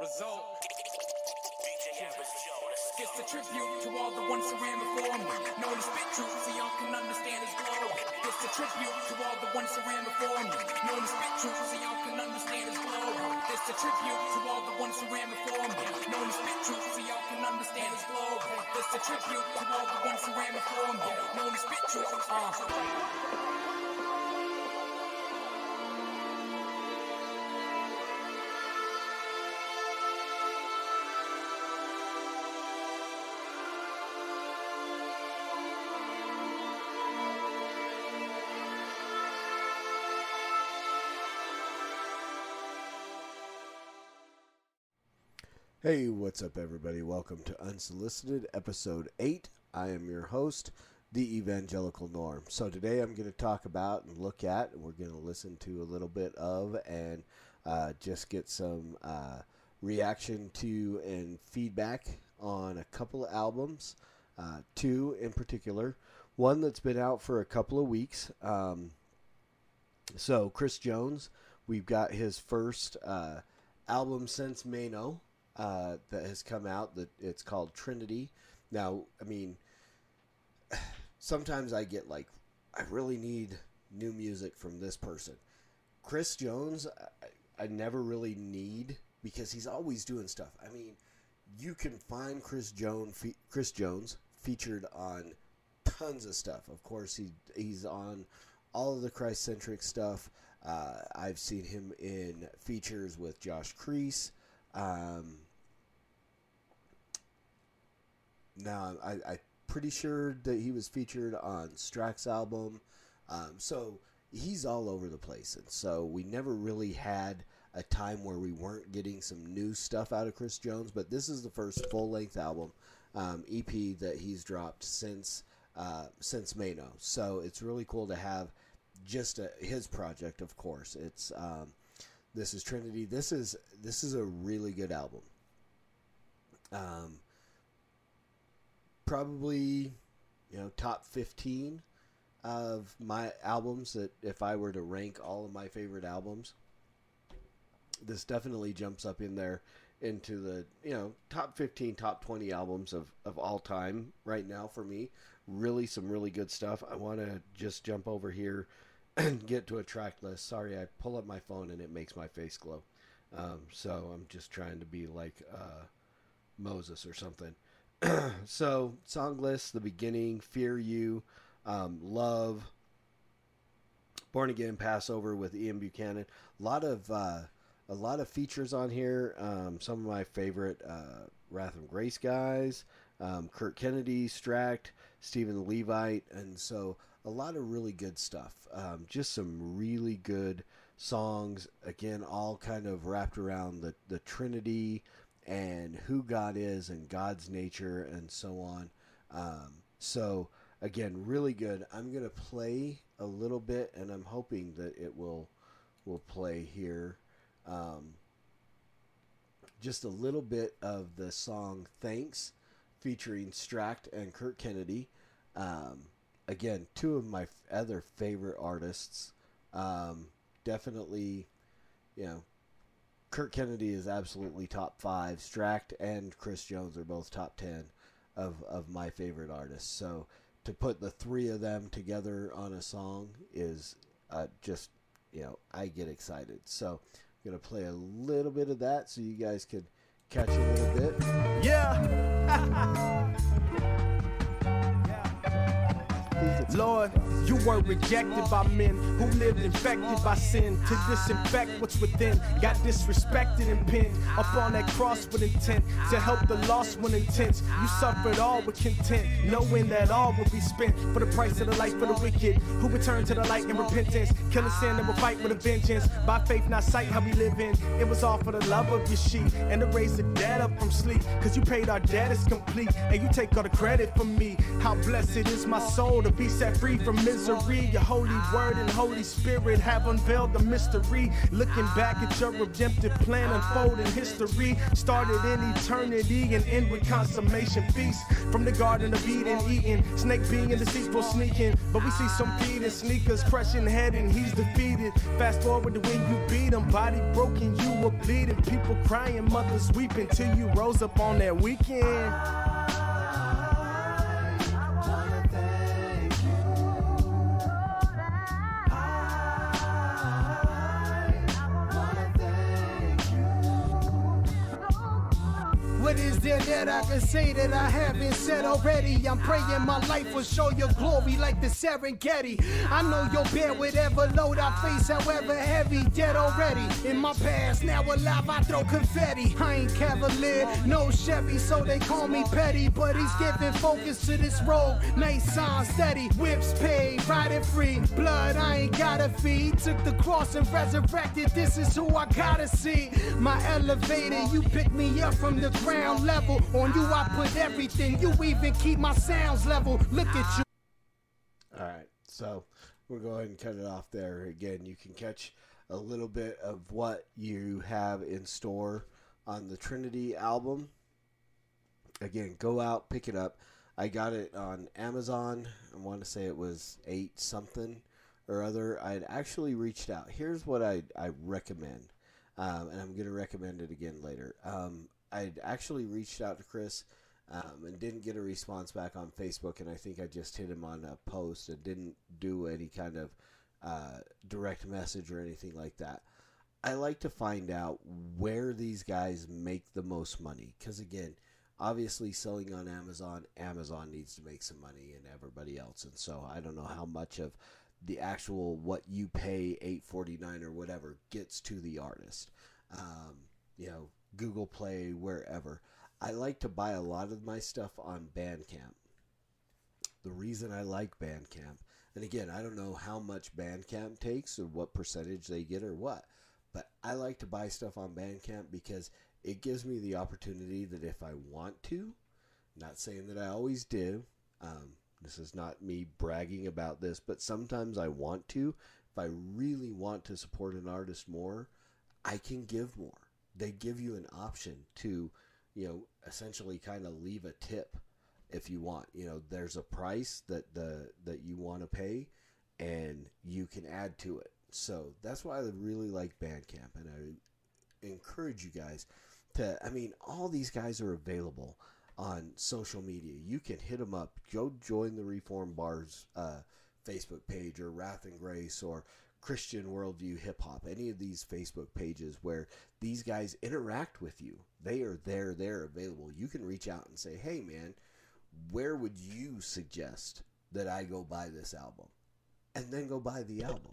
Result. It's a tribute to all the ones who ran before me. Known to spit truth so y'all can understand his glory. It's a tribute to all the ones who ran before me. Known to spit truth so y'all can understand his glory. It's a tribute to all the ones who ran before me. Known to spit truth so y'all can understand his glory. It's a tribute to all the ones who ran before me. Known to spit truth. Uh. Hey, what's up, everybody? Welcome to Unsolicited, episode 8. I am your host, the Evangelical Norm. So, today I'm going to talk about and look at, and we're going to listen to a little bit of, and uh, just get some uh, reaction to and feedback on a couple of albums. Uh, two in particular. One that's been out for a couple of weeks. Um, so, Chrys Jones, we've got his first uh, album since Mano uh, that has come out. That it's called Trinity. Now, I mean, sometimes I get like, I really need new music from this person. Chrys Jones, I, I never really need because he's always doing stuff. I mean, you can find Chrys Jones, fe- Chrys Jones featured on tons of stuff. Of course, he he's on all of the Christ centric stuff. Uh, I've seen him in features with Josh Crease. Um, now I, I'm pretty sure that he was featured on Strax album. Um, so he's all over the place, and so we never really had a time where we weren't getting some new stuff out of Chrys Jones. But this is the first full length album um, EP that he's dropped since uh, since Mano. So it's really cool to have just a, his project. Of course, it's um, this is Trinity. This is this is a really good album. Um, probably you know top 15 of my albums that if I were to rank all of my favorite albums this definitely jumps up in there into the you know top 15 top 20 albums of, of all time right now for me really some really good stuff i want to just jump over here get to a track list. Sorry i pull up my phone and it makes my face glow. Um, so i'm just trying to be like uh, moses or something. So song list the beginning fear you um, love born again passover with ian buchanan. A lot of uh, a lot of features on here. Um, some of my favorite uh, wrath and grace guys um, kurt kennedy stract stephen levite. And so a lot of really good stuff um, just some really good songs again all kind of wrapped around the, the trinity and who God is and God's nature and so on. Um, so again, really good. I'm gonna play a little bit, and I'm hoping that it will will play here. Um, just a little bit of the song "Thanks," featuring Stract and Kurt Kennedy. Um, again, two of my other favorite artists. Um, definitely, you know, Kurt Kennedy is absolutely top five. Stract and Chrys Jones are both top ten of of my favorite artists. So to put the three of them together on a song is uh, just you know I get excited. So I'm gonna play a little bit of that so you guys could catch a little bit. Yeah. Lord, you were rejected by men who lived infected by sin. To disinfect what's within, got disrespected and pinned up on that cross with intent to help the lost one intense. You suffered all with content, knowing that all will be spent for the price of the life for the wicked who return to the light in repentance. Killing sin and will fight with a vengeance. By faith, not sight, how we live in. It was all for the love of your sheep and to raise the dead up from sleep. Cause you paid our debt is complete and you take all the credit from me. How blessed is my soul to be set free from misery. Your holy word and Holy Spirit have unveiled the mystery. Looking back at your redemptive plan unfolding history. Started in eternity and end with consummation feast. From the Garden of Eden, eating snake being the deceitful sneaking. But we see some feet in sneakers, crushing head, and he's defeated. Fast forward to when you beat him, body broken, you were bleeding. People crying, mothers weeping till you rose up on that weekend. I can say that I haven't said already? I'm praying my life will show your glory like the Serengeti. I know you'll bear whatever load I face, however heavy. Dead already in my past, now alive I throw confetti. I ain't cavalier, no Chevy, so they call me petty. But he's giving focus to this road, nice sign steady. Whips paid, riding free. Blood I ain't gotta feed. Took the cross and resurrected. This is who I gotta see. My elevator, you pick me up from the ground level. On you, I put everything. You even keep my sounds level. Look at you. All right, so we'll go ahead and cut it off there. Again, you can catch a little bit of what you have in store on the Trinity album. Again, go out, pick it up. I got it on Amazon. I want to say it was eight something or other. I'd actually reached out. Here's what I I recommend, um, and I'm going to recommend it again later. Um, I'd actually reached out to Chrys um, and didn't get a response back on Facebook, and I think I just hit him on a post and didn't do any kind of uh, direct message or anything like that. I like to find out where these guys make the most money because again, obviously selling on Amazon, Amazon needs to make some money and everybody else, and so I don't know how much of the actual what you pay eight forty nine or whatever gets to the artist. Um, you know, Google Play, wherever. I like to buy a lot of my stuff on Bandcamp. The reason I like Bandcamp, and again, I don't know how much Bandcamp takes or what percentage they get or what, but I like to buy stuff on Bandcamp because it gives me the opportunity that if I want to, not saying that I always do, um, this is not me bragging about this, but sometimes I want to. If I really want to support an artist more, I can give more they give you an option to, you know, essentially kind of leave a tip if you want. You know, there's a price that the that you want to pay, and you can add to it. So that's why I really like Bandcamp, and I encourage you guys to. I mean, all these guys are available on social media. You can hit them up. Go join the Reform Bars uh, Facebook page or Wrath and Grace or Christian Worldview Hip Hop, any of these Facebook pages where these guys interact with you. They are there, they're available. You can reach out and say, hey, man, where would you suggest that I go buy this album? And then go buy the album.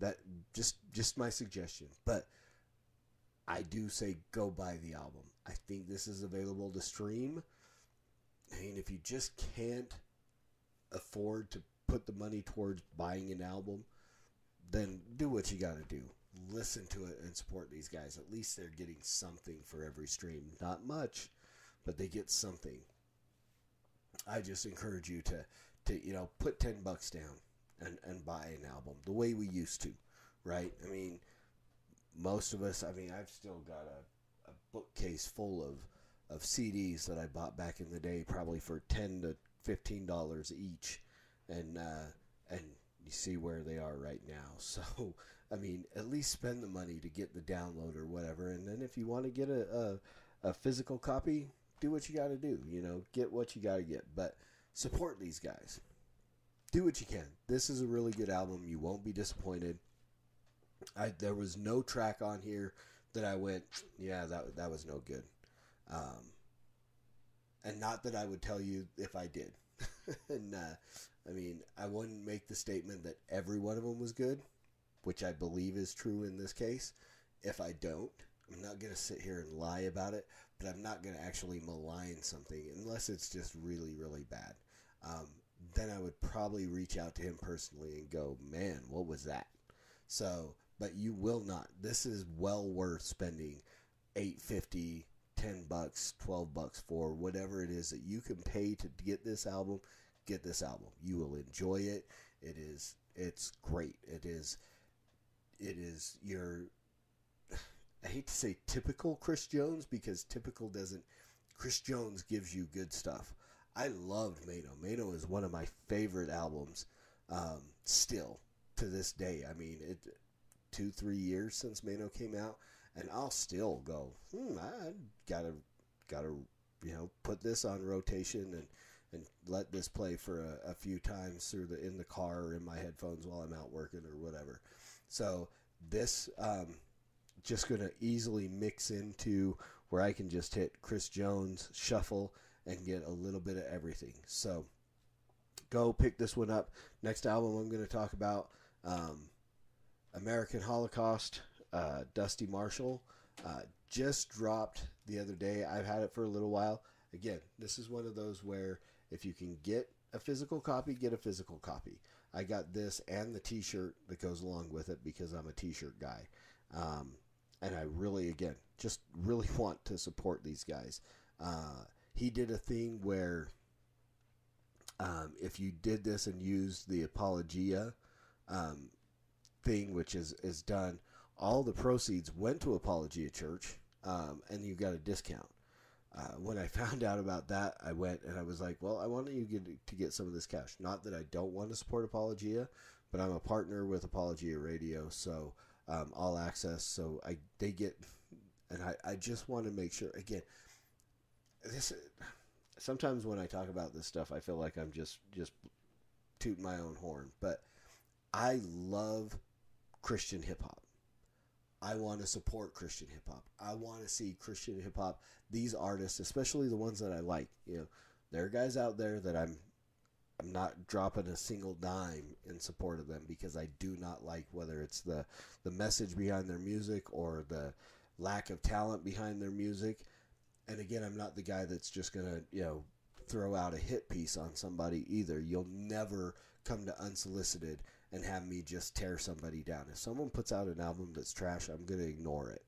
That just just my suggestion. But I do say go buy the album. I think this is available to stream. I mean, if you just can't afford to put the money towards buying an album, then do what you got to do. Listen to it and support these guys. At least they're getting something for every stream. Not much, but they get something. I just encourage you to, to you know, put 10 bucks down and, and buy an album the way we used to, right? I mean, most of us, I mean, I've still got a, a bookcase full of, of CDs that I bought back in the day, probably for 10 to $15 each. And, uh, and you see where they are right now. So, I mean, at least spend the money to get the download or whatever. And then if you want to get a, a, a physical copy, do what you got to do. You know, get what you got to get. But support these guys. Do what you can. This is a really good album. You won't be disappointed. I there was no track on here that I went, yeah, that that was no good. Um, and not that I would tell you if I did. and uh, I mean, I wouldn't make the statement that every one of them was good, which I believe is true in this case. If I don't, I'm not going to sit here and lie about it, but I'm not going to actually malign something unless it's just really, really bad. Um, then I would probably reach out to him personally and go, man, what was that? So, but you will not. This is well worth spending 850 10 bucks, 12 bucks for whatever it is that you can pay to get this album get this album. You will enjoy it. It is it's great. It is it is your I hate to say typical Chrys Jones because typical doesn't Chrys Jones gives you good stuff. I loved Mano. Mano is one of my favorite albums um, still to this day. I mean, it two three years since Mano came out, and I'll still go. Hmm, I gotta gotta you know put this on rotation and and let this play for a, a few times through the in the car or in my headphones while I'm out working or whatever. So this um, just going to easily mix into where I can just hit Chrys Jones shuffle and get a little bit of everything. So go pick this one up. Next album I'm going to talk about um, American Holocaust. Uh, Dusty Marshall uh, just dropped the other day. I've had it for a little while. Again, this is one of those where if you can get a physical copy, get a physical copy. I got this and the T-shirt that goes along with it because I'm a T-shirt guy, um, and I really, again, just really want to support these guys. Uh, he did a thing where um, if you did this and used the Apologia um, thing, which is is done, all the proceeds went to Apologia Church, um, and you got a discount. Uh, when I found out about that, I went and I was like, "Well, I want you get, to get some of this cash. Not that I don't want to support Apologia, but I'm a partner with Apologia Radio, so um, all access. So I they get, and I, I just want to make sure. Again, this sometimes when I talk about this stuff, I feel like I'm just just tooting my own horn, but I love Christian hip hop. I want to support Christian hip hop. I want to see Christian hip hop. These artists, especially the ones that I like, you know, there are guys out there that I'm I'm not dropping a single dime in support of them because I do not like whether it's the the message behind their music or the lack of talent behind their music. And again, I'm not the guy that's just gonna you know throw out a hit piece on somebody either. You'll never come to unsolicited and have me just tear somebody down. If someone puts out an album that's trash, I'm going to ignore it.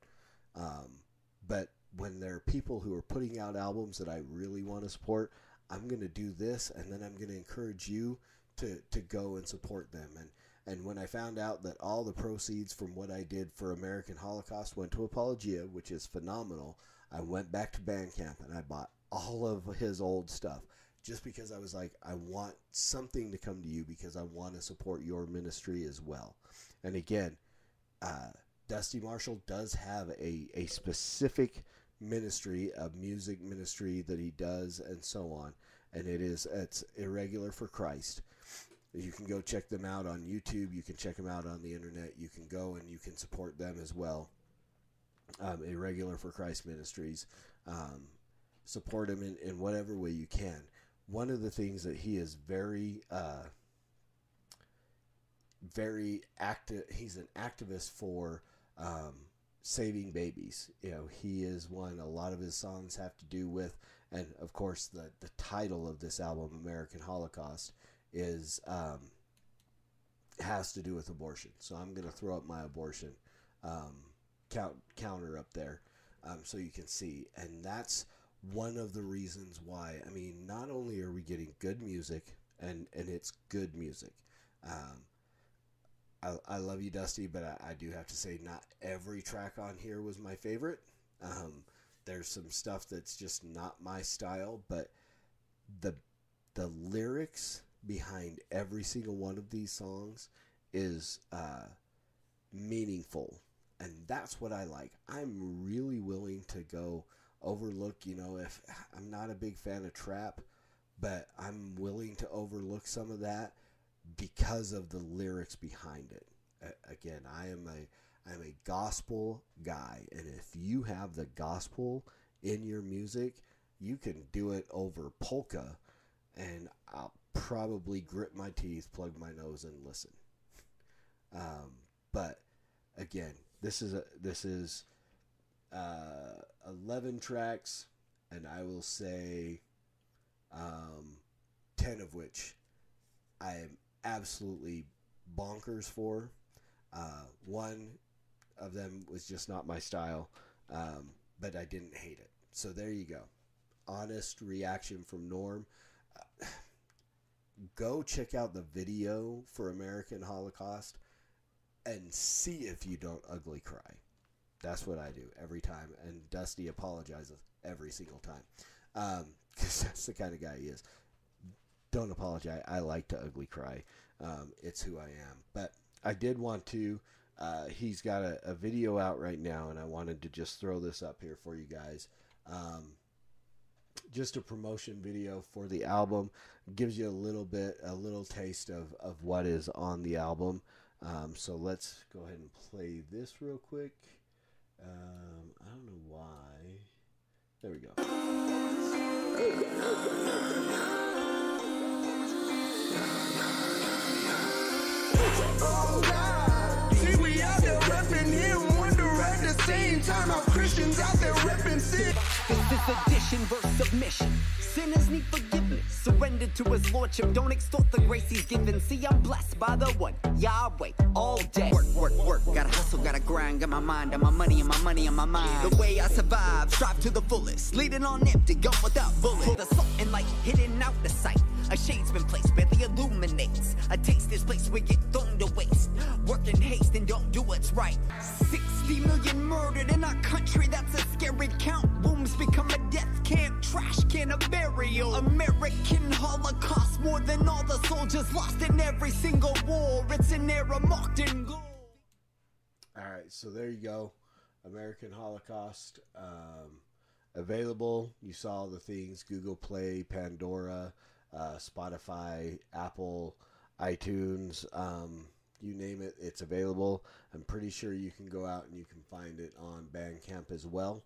Um, but when there are people who are putting out albums that I really want to support, I'm going to do this, and then I'm going to encourage you to, to go and support them. And and when I found out that all the proceeds from what I did for American Holocaust went to Apologia, which is phenomenal, I went back to Bandcamp and I bought all of his old stuff just because I was like, I want something to come to you because I want to support your ministry as well. And again, uh, Dusty Marshall does have a, a specific ministry, a music ministry that he does, and so on. And it is it's irregular for Christ. You can go check them out on YouTube. You can check them out on the internet. You can go and you can support them as well. Um, irregular for Christ Ministries. Um, support them in, in whatever way you can one of the things that he is very uh, very active he's an activist for um, saving babies. You know he is one a lot of his songs have to do with and of course the the title of this album american holocaust is um, has to do with abortion. So i'm going to throw up my abortion um, count counter up there um, so you can see. And that's one of the reasons why. I mean, not only are we getting good music, and and it's good music. Um, I, I love you, Dusty, but I, I, do have to say, not every track on here was my favorite. Um, there's some stuff that's just not my style, but the the lyrics behind every single one of these songs is uh, meaningful, and that's what I like. I'm really willing to go overlook, you know, if I'm not a big fan of trap, but I'm willing to overlook some of that because of the lyrics behind it. again, I am a I'm a gospel guy, and if you have the gospel in your music, you can do it over polka, and I'll probably grit my teeth, plug my nose, and listen. Um, but again, this is a this is uh, 11 tracks, and I will say um, 10 of which I am absolutely bonkers for. Uh, one of them was just not my style, um, but I didn't hate it. So there you go. Honest reaction from Norm. Go check out the video for American Holocaust and see if you don't ugly cry. That's what I do every time, and Dusty apologizes every single time because that's the kind of guy he is. Don't apologize. I like to ugly cry. Um, it's who I am. But I did want to. Uh, he's got a, a, video out right now, and I wanted to just throw this up here for you guys. Um, just a promotion video for the album gives you a little bit, a little taste of, of what is on the album. Um, so let's go ahead and play this real quick. Um, I don't know why. There we go. See, we out there repping him, wonder at the same time how Christians out there repping sin. This is addition versus submission. Sinners need forgiveness. Surrender to his lordship. Don't extort the grace he's given. See, I'm blessed by the one, Yahweh, all day. Work, work, work. Gotta hustle, gotta grind. Got my mind on my money and my money on my mind. The way I survive, strive to the fullest. Leading on empty, go without bullets. The salt and light hidden out the sight. A shade's been placed the illuminates. A taste this place we get thrown to waste. Work in haste and don't do what's right. 60 million murdered in our country, that's a scary count. Wombs become a death camp, trash can, a burial. American Holocaust, more than all the soldiers lost in every single war. It's an era marked in gold. All right, so there you go. American Holocaust. Um, available. You saw the things Google Play, Pandora, uh, Spotify, Apple, iTunes. Um, you name it, it's available. I'm pretty sure you can go out and you can find it on Bandcamp as well.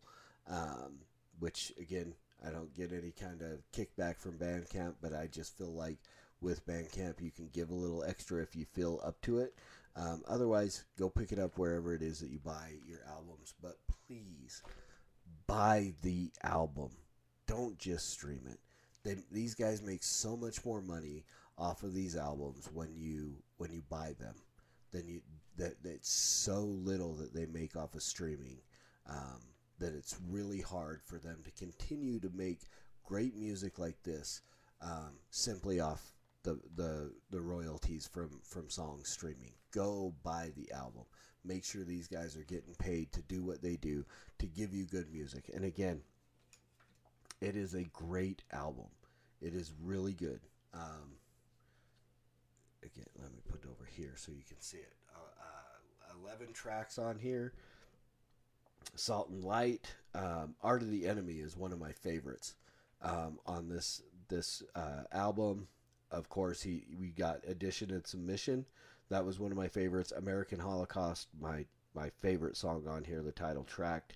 Um, which again, I don't get any kind of kickback from Bandcamp, but I just feel like with Bandcamp you can give a little extra if you feel up to it. Um, otherwise, go pick it up wherever it is that you buy your albums. But please buy the album. Don't just stream it. They, these guys make so much more money off of these albums when you when you buy them than you that it's so little that they make off of streaming um, that it's really hard for them to continue to make great music like this um, simply off the, the the royalties from from songs streaming. Go buy the album. Make sure these guys are getting paid to do what they do to give you good music. And again, it is a great album. It is really good. Um, again, let me put it over here so you can see it. Uh, uh, 11 tracks on here. Salt and Light. Um, Art of the Enemy is one of my favorites um, on this this uh, album. Of course, he we got Addition and Submission. That was one of my favorites. American Holocaust, my my favorite song on here, the title track.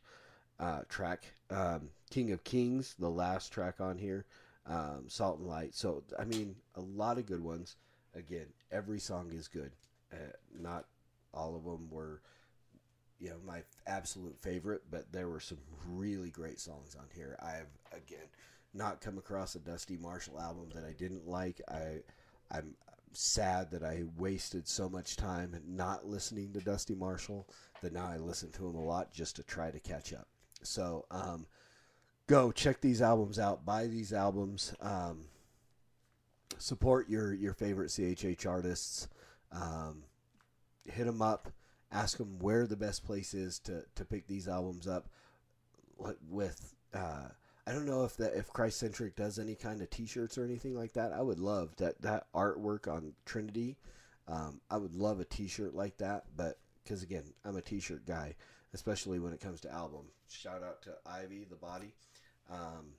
Uh, track um, King of Kings, the last track on here. Um, Salt and Light. So I mean, a lot of good ones. Again, every song is good. Uh, not all of them were you know my absolute favorite, but there were some really great songs on here. I have again not come across a Dusty Marshall album that I didn't like. I I'm sad that I wasted so much time not listening to Dusty Marshall that now I listen to him a lot just to try to catch up. So um, go check these albums out. Buy these albums. Um, support your your favorite CHH artists. Um, hit them up ask them where the best place is to, to pick these albums up with uh, I don't know if that if Christ Centric does any kind of T-shirts or anything like that. I would love that that artwork on Trinity. Um, I would love a T-shirt like that, but because again, I'm a T-shirt guy, especially when it comes to album. Shout out to Ivy, the body. Um,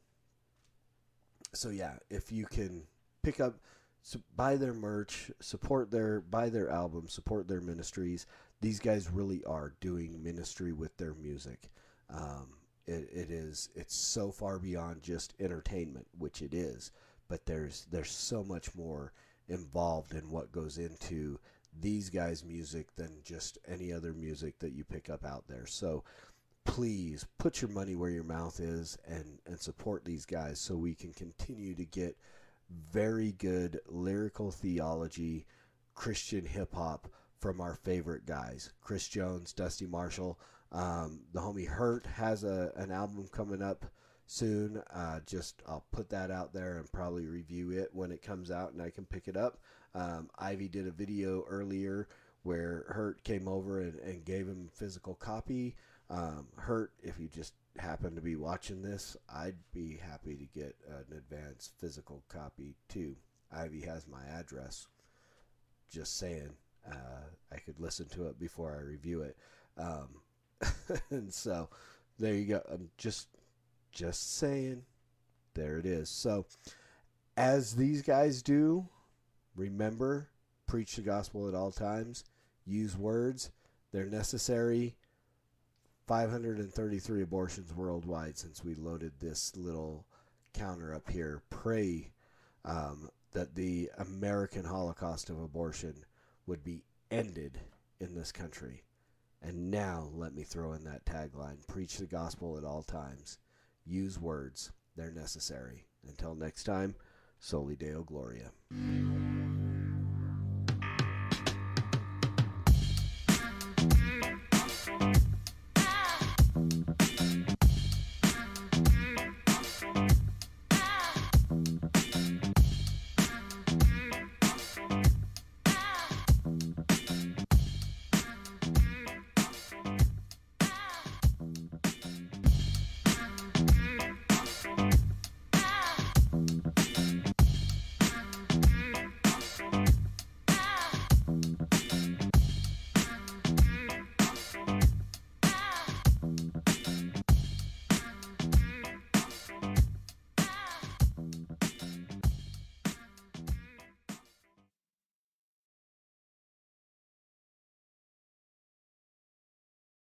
so yeah, if you can pick up, so buy their merch, support their buy their album, support their ministries these guys really are doing ministry with their music. Um, it, it is it's so far beyond just entertainment, which it is, but there's there's so much more involved in what goes into these guys' music than just any other music that you pick up out there. So please put your money where your mouth is and, and support these guys so we can continue to get very good lyrical theology, Christian hip hop from our favorite guys Chrys Jones, Dusty Marshall. Um, the homie Hurt has a, an album coming up soon. Uh, just I'll put that out there and probably review it when it comes out and I can pick it up. Um, Ivy did a video earlier where Hurt came over and, and gave him physical copy. Um, Hurt, if you just happen to be watching this, I'd be happy to get an advanced physical copy too. Ivy has my address. Just saying, uh, I could listen to it before I review it. Um, and so there you go. I'm just just saying. There it is. So as these guys do, remember preach the gospel at all times. Use words. They're necessary. 533 abortions worldwide since we loaded this little counter up here. Pray um, that the American Holocaust of abortion would be ended in this country. And now let me throw in that tagline preach the gospel at all times. Use words, they're necessary. Until next time, Soli Deo Gloria.